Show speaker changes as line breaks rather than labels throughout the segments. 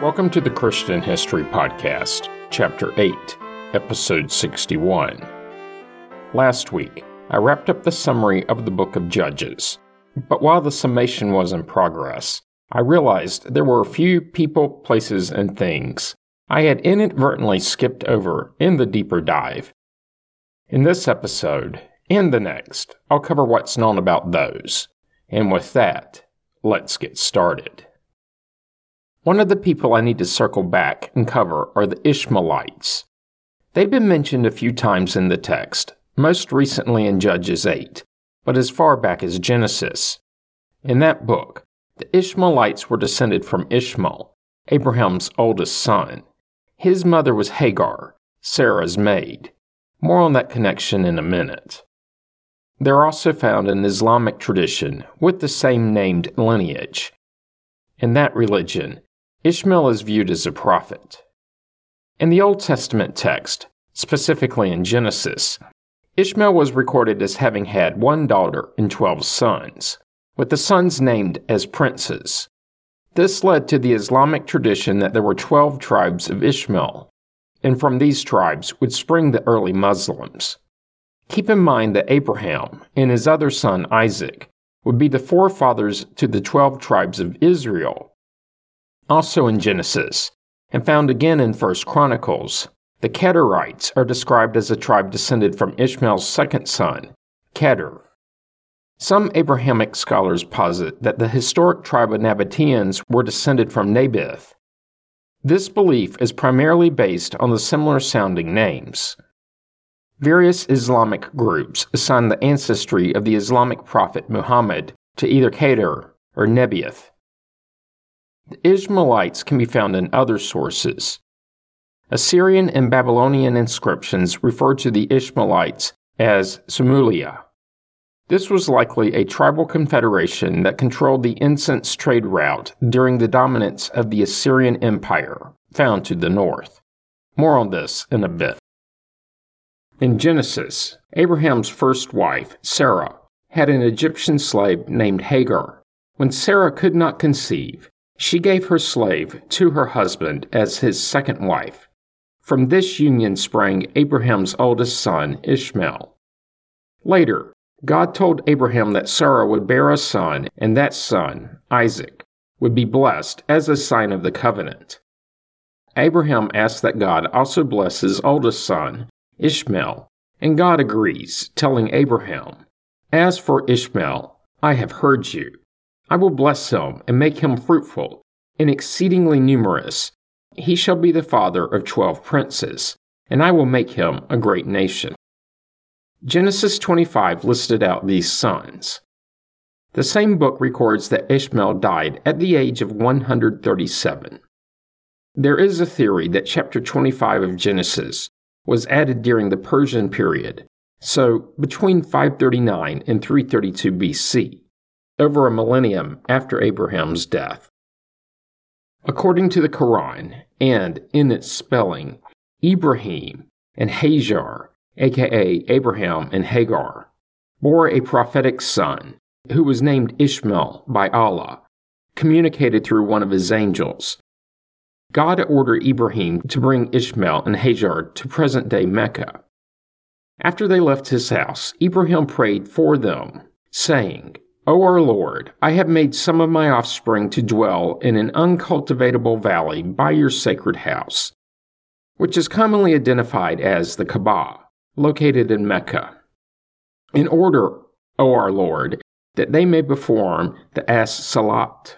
Welcome to the Christian History Podcast, Chapter 8, Episode 61. Last week, I wrapped up the summary of the book of Judges, but while the summation was in progress, I realized there were a few people, places, and things I had inadvertently skipped over in the deeper dive. In this episode, and the next, I'll cover what's known about those. And with that, let's get started. One of the people I need to circle back and cover are the Ishmaelites. They've been mentioned a few times in the text, most recently in Judges 8, but as far back as Genesis. In that book, the Ishmaelites were descended from Ishmael, Abraham's oldest son. His mother was Hagar, Sarah's maid. More on that connection in a minute. They're also found in Islamic tradition with the same named lineage. In that religion, Ishmael is viewed as a prophet. In the Old Testament text, specifically in Genesis, Ishmael was recorded as having had one daughter and twelve sons, with the sons named as princes. This led to the Islamic tradition that there were twelve tribes of Ishmael, and from these tribes would spring the early Muslims. Keep in mind that Abraham and his other son Isaac would be the forefathers to the twelve tribes of Israel also in Genesis, and found again in First Chronicles. The Kedarites are described as a tribe descended from Ishmael's second son, Kedar. Some Abrahamic scholars posit that the historic tribe of Nabateans were descended from Nebaioth. This belief is primarily based on the similar sounding names. Various Islamic groups assign the ancestry of the Islamic prophet Muhammad to either Kedar or Nebaioth. The Ishmaelites can be found in other sources. Assyrian and Babylonian inscriptions refer to the Ishmaelites as Samulia. This was likely a tribal confederation that controlled the incense trade route during the dominance of the Assyrian Empire, found to the north. More on this in a bit. In Genesis, Abraham's first wife, Sarah, had an Egyptian slave named Hagar. When Sarah could not conceive, she gave her slave to her husband as his second wife. From this union sprang Abraham's oldest son, Ishmael. Later, God told Abraham that Sarah would bear a son, and that son, Isaac, would be blessed as a sign of the covenant. Abraham asks that God also bless his oldest son, Ishmael, and God agrees, telling Abraham, As for Ishmael, I have heard you. I will bless him and make him fruitful and exceedingly numerous. He shall be the father of twelve princes, and I will make him a great nation. Genesis 25 listed out these sons. The same book records that Ishmael died at the age of 137. There is a theory that chapter 25 of Genesis was added during the Persian period, so between 539 and 332 BC over a millennium after Abraham's death. According to the Quran, and in its spelling, Ibrahim and Hajar, aka Abraham and Hagar, bore a prophetic son who was named Ishmael by Allah, communicated through one of his angels. God ordered Ibrahim to bring Ishmael and Hajar to present day Mecca. After they left his house, Ibrahim prayed for them, saying, O our Lord, I have made some of my offspring to dwell in an uncultivatable valley by your sacred house, which is commonly identified as the Kaaba, located in Mecca. In order, O our Lord, that they may perform the as salat.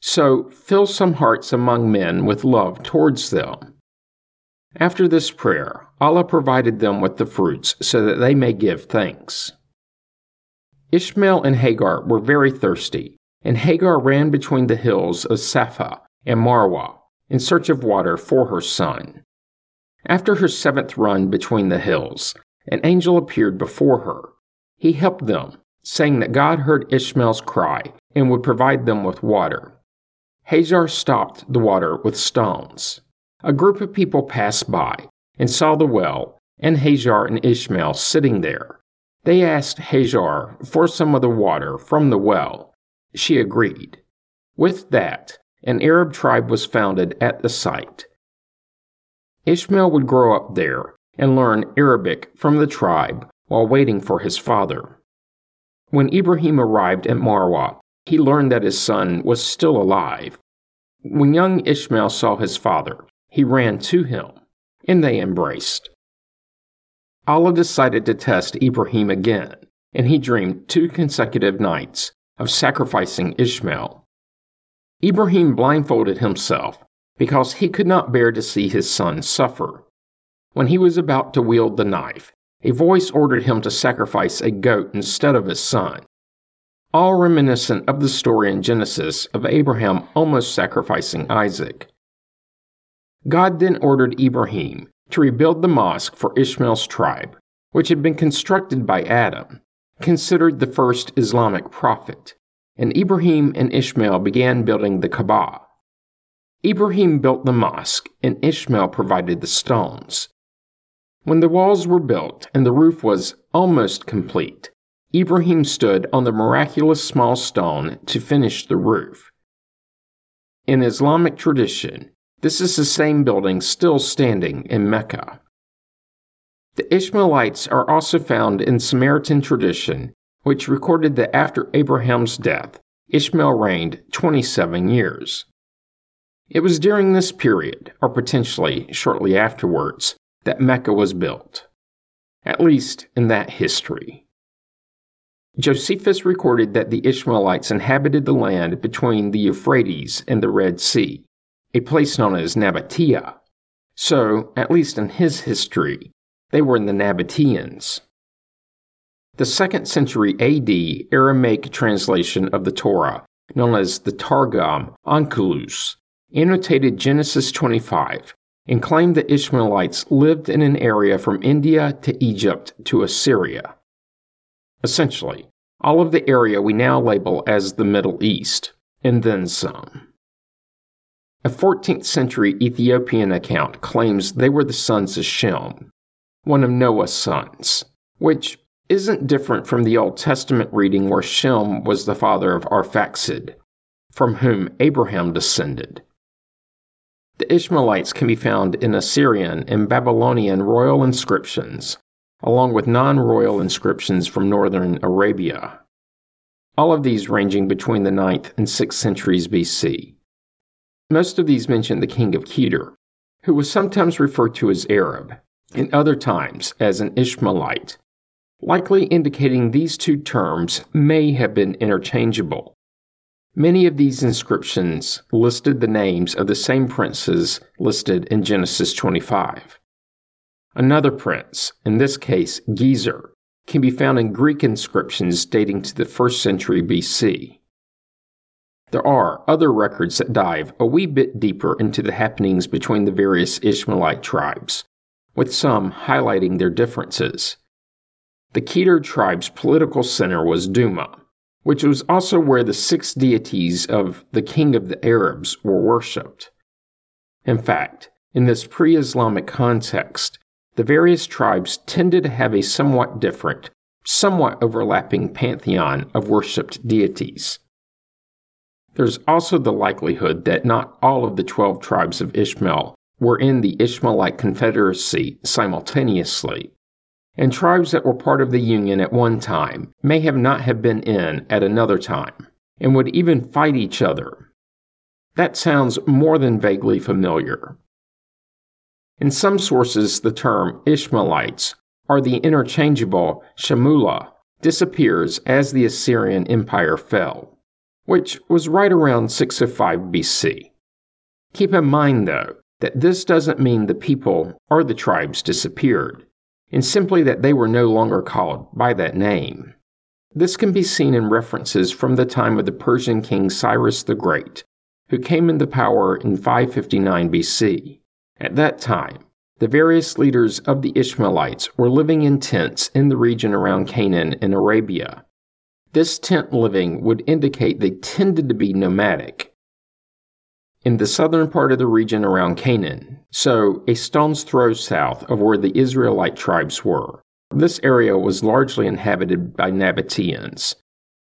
So fill some hearts among men with love towards them. After this prayer, Allah provided them with the fruits so that they may give thanks. Ishmael and Hagar were very thirsty, and Hagar ran between the hills of Safa and Marwa in search of water for her son. After her seventh run between the hills, an angel appeared before her. He helped them, saying that God heard Ishmael's cry and would provide them with water. Hagar stopped the water with stones. A group of people passed by and saw the well and Hagar and Ishmael sitting there. They asked Hajar for some of the water from the well. She agreed. With that, an Arab tribe was founded at the site. Ishmael would grow up there and learn Arabic from the tribe while waiting for his father. When Ibrahim arrived at Marwa, he learned that his son was still alive. When young Ishmael saw his father, he ran to him, and they embraced. Allah decided to test Ibrahim again, and he dreamed two consecutive nights of sacrificing Ishmael. Ibrahim blindfolded himself because he could not bear to see his son suffer. When he was about to wield the knife, a voice ordered him to sacrifice a goat instead of his son. All reminiscent of the story in Genesis of Abraham almost sacrificing Isaac. God then ordered Ibrahim to rebuild the mosque for Ishmael's tribe, which had been constructed by Adam, considered the first Islamic prophet, and Ibrahim and Ishmael began building the Kaaba. Ibrahim built the mosque, and Ishmael provided the stones. When the walls were built and the roof was almost complete, Ibrahim stood on the miraculous small stone to finish the roof. In Islamic tradition, this is the same building still standing in Mecca. The Ishmaelites are also found in Samaritan tradition, which recorded that after Abraham's death, Ishmael reigned 27 years. It was during this period, or potentially shortly afterwards, that Mecca was built, at least in that history. Josephus recorded that the Ishmaelites inhabited the land between the Euphrates and the Red Sea a place known as Nabatea. So, at least in his history, they were in the Nabateans. The 2nd century AD Aramaic translation of the Torah, known as the Targum Onkelos, annotated Genesis 25 and claimed the Ishmaelites lived in an area from India to Egypt to Assyria. Essentially, all of the area we now label as the Middle East, and then some. A 14th century Ethiopian account claims they were the sons of Shem, one of Noah's sons, which isn't different from the Old Testament reading where Shem was the father of Arphaxad, from whom Abraham descended. The Ishmaelites can be found in Assyrian and Babylonian royal inscriptions, along with non royal inscriptions from northern Arabia, all of these ranging between the 9th and 6th centuries BC. Most of these mention the king of Kedar, who was sometimes referred to as Arab, and other times as an Ishmaelite, likely indicating these two terms may have been interchangeable. Many of these inscriptions listed the names of the same princes listed in Genesis 25. Another prince, in this case Gezer, can be found in Greek inscriptions dating to the 1st century BC. There are other records that dive a wee bit deeper into the happenings between the various Ishmaelite tribes, with some highlighting their differences. The Kedar tribe's political center was Duma, which was also where the six deities of the king of the Arabs were worshipped. In fact, in this pre Islamic context, the various tribes tended to have a somewhat different, somewhat overlapping pantheon of worshipped deities. There's also the likelihood that not all of the 12 tribes of Ishmael were in the Ishmaelite Confederacy simultaneously, and tribes that were part of the Union at one time may have not have been in at another time, and would even fight each other. That sounds more than vaguely familiar. In some sources, the term Ishmaelites, or the interchangeable Shamula, disappears as the Assyrian Empire fell which was right around 605 BC. Keep in mind, though, that this doesn't mean the people or the tribes disappeared, and simply that they were no longer called by that name. This can be seen in references from the time of the Persian king Cyrus the Great, who came into power in 559 BC. At that time, the various leaders of the Ishmaelites were living in tents in the region around Canaan in Arabia, this tent living would indicate they tended to be nomadic. In the southern part of the region around Canaan, so a stone's throw south of where the Israelite tribes were, this area was largely inhabited by Nabateans.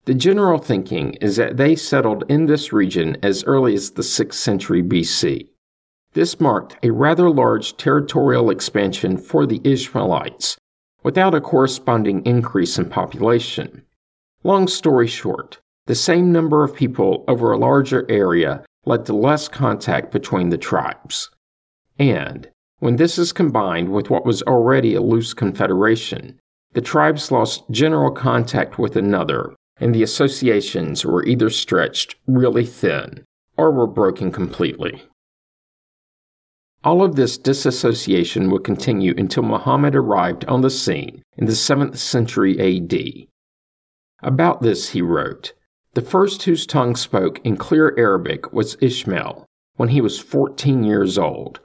The general thinking is that they settled in this region as early as the 6th century BC. This marked a rather large territorial expansion for the Ishmaelites, without a corresponding increase in population. Long story short, the same number of people over a larger area led to less contact between the tribes. And, when this is combined with what was already a loose confederation, the tribes lost general contact with another, and the associations were either stretched really thin or were broken completely. All of this disassociation would continue until Muhammad arrived on the scene in the 7th century AD. About this he wrote The first whose tongue spoke in clear Arabic was Ishmael when he was 14 years old.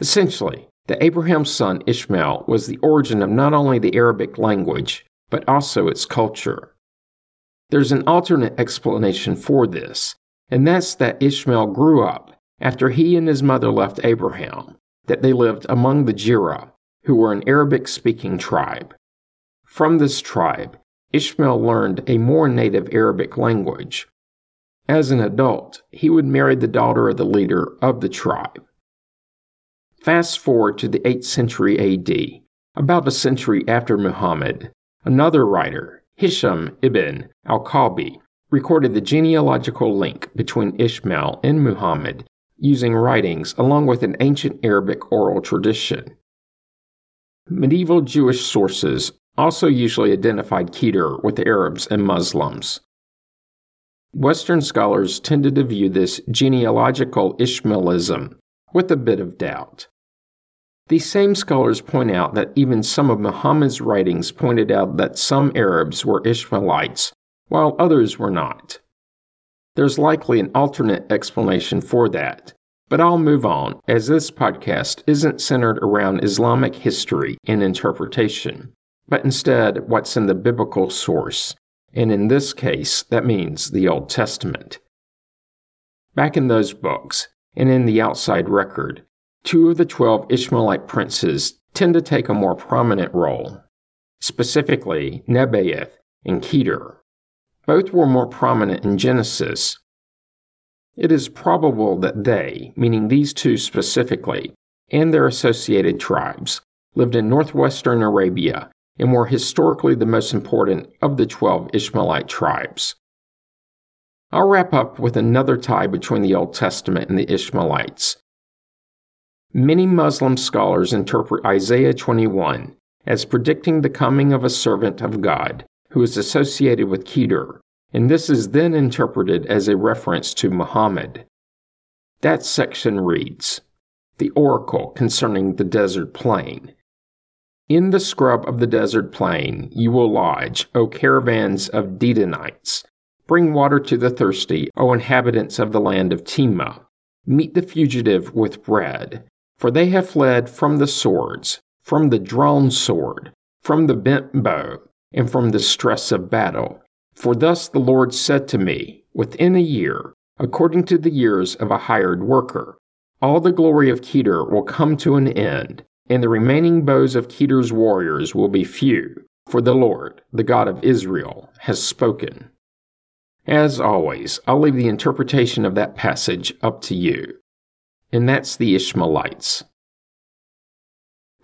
Essentially, the Abraham's son Ishmael was the origin of not only the Arabic language, but also its culture. There's an alternate explanation for this, and that's that Ishmael grew up after he and his mother left Abraham, that they lived among the Jira, who were an Arabic speaking tribe. From this tribe, Ishmael learned a more native Arabic language. As an adult, he would marry the daughter of the leader of the tribe. Fast forward to the 8th century AD, about a century after Muhammad, another writer, Hisham ibn al Kalbi, recorded the genealogical link between Ishmael and Muhammad using writings along with an ancient Arabic oral tradition. Medieval Jewish sources also usually identified Kedar with Arabs and Muslims. Western scholars tended to view this genealogical Ishmaelism with a bit of doubt. These same scholars point out that even some of Muhammad's writings pointed out that some Arabs were Ishmaelites, while others were not. There's likely an alternate explanation for that, but I'll move on, as this podcast isn't centered around Islamic history and interpretation, but instead what's in the biblical source, and in this case, that means the Old Testament. Back in those books, and in the outside record, Two of the twelve Ishmaelite princes tend to take a more prominent role, specifically Nebaioth and Kedar. Both were more prominent in Genesis. It is probable that they, meaning these two specifically, and their associated tribes, lived in northwestern Arabia and were historically the most important of the 12 Ishmaelite tribes. I'll wrap up with another tie between the Old Testament and the Ishmaelites, Many Muslim scholars interpret Isaiah 21 as predicting the coming of a servant of God who is associated with Kedar, and this is then interpreted as a reference to Muhammad. That section reads The Oracle concerning the desert plain. In the scrub of the desert plain you will lodge, O caravans of Dedanites. Bring water to the thirsty, O inhabitants of the land of Tema. Meet the fugitive with bread. For they have fled from the swords, from the drawn sword, from the bent bow, and from the stress of battle. For thus the Lord said to me, Within a year, according to the years of a hired worker, all the glory of Kedar will come to an end, and the remaining bows of Kedar's warriors will be few, for the Lord, the God of Israel, has spoken. As always, I'll leave the interpretation of that passage up to you and that's the Ishmaelites.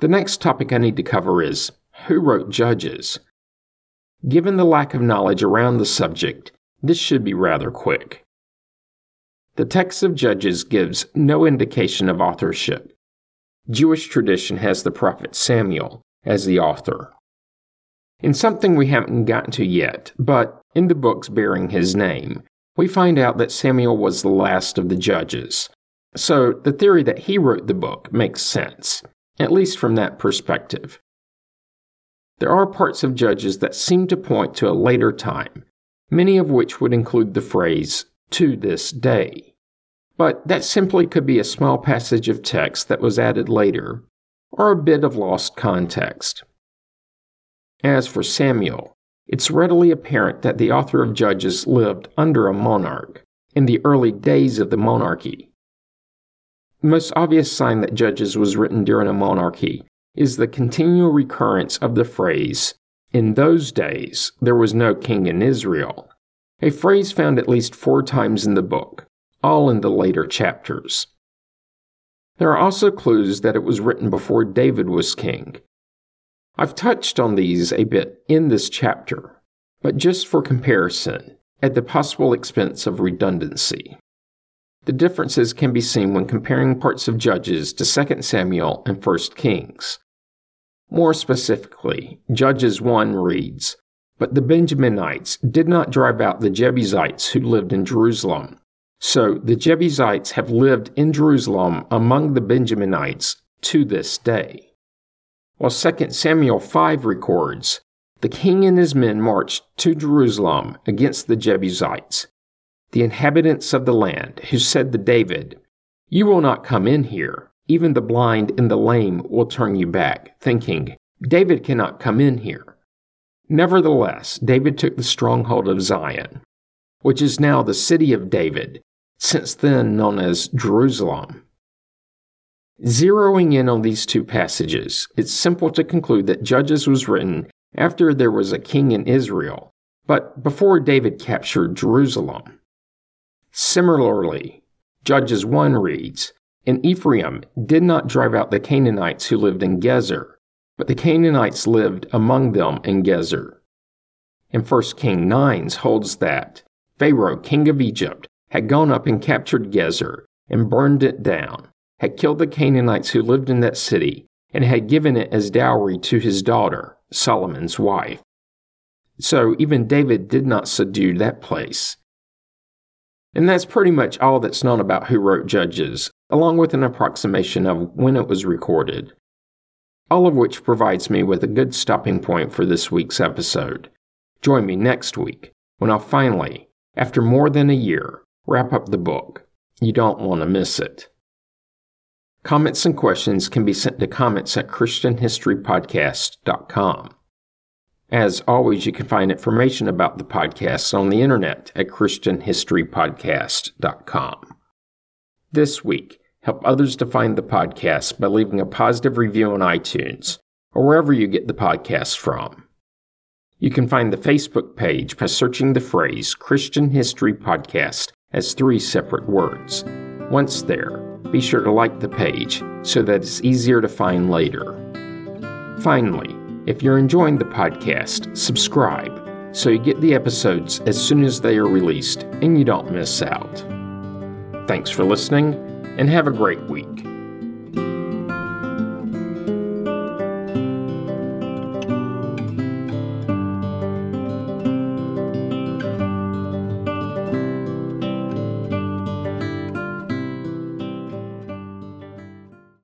The next topic I need to cover is who wrote Judges? Given the lack of knowledge around the subject, this should be rather quick. The text of Judges gives no indication of authorship. Jewish tradition has the prophet Samuel as the author. In something we haven't gotten to yet, but in the books bearing his name, we find out that Samuel was the last of the judges, so the theory that he wrote the book makes sense, at least from that perspective. There are parts of Judges that seem to point to a later time, many of which would include the phrase, to this day. But that simply could be a small passage of text that was added later, or a bit of lost context. As for Samuel, it's readily apparent that the author of Judges lived under a monarch, in the early days of the monarchy, the most obvious sign that Judges was written during a monarchy is the continual recurrence of the phrase, In those days, there was no king in Israel, a phrase found at least four times in the book, all in the later chapters. There are also clues that it was written before David was king. I've touched on these a bit in this chapter, but just for comparison, at the possible expense of redundancy. The differences can be seen when comparing parts of Judges to 2 Samuel and 1 Kings. More specifically, Judges 1 reads, But the Benjaminites did not drive out the Jebusites who lived in Jerusalem. So the Jebusites have lived in Jerusalem among the Benjaminites to this day. While 2 Samuel 5 records, the king and his men marched to Jerusalem against the Jebusites, the inhabitants of the land, who said to David, You will not come in here. Even the blind and the lame will turn you back, thinking, David cannot come in here. Nevertheless, David took the stronghold of Zion, which is now the city of David, since then known as Jerusalem. Zeroing in on these two passages, it's simple to conclude that Judges was written after there was a king in Israel, but before David captured Jerusalem. Similarly, Judges 1 reads, And Ephraim did not drive out the Canaanites who lived in Gezer, but the Canaanites lived among them in Gezer. And 1 King 9 holds that Pharaoh, king of Egypt, had gone up and captured Gezer and burned it down, had killed the Canaanites who lived in that city, and had given it as dowry to his daughter, Solomon's wife. So even David did not subdue that place. And that's pretty much all that's known about who wrote Judges, along with an approximation of when it was recorded. All of which provides me with a good stopping point for this week's episode. Join me next week when I'll finally, after more than a year, wrap up the book. You don't want to miss it. Comments and questions can be sent to comments at ChristianHistoryPodcast.com. As always, you can find information about the podcasts on the internet at ChristianHistoryPodcast.com. This week, help others to find the podcast by leaving a positive review on iTunes or wherever you get the podcast from. You can find the Facebook page by searching the phrase Christian History Podcast as three separate words. Once there, be sure to like the page so that it's easier to find later. Finally, if you're enjoying the podcast, subscribe so you get the episodes as soon as they are released and you don't miss out. Thanks for listening and have a great week.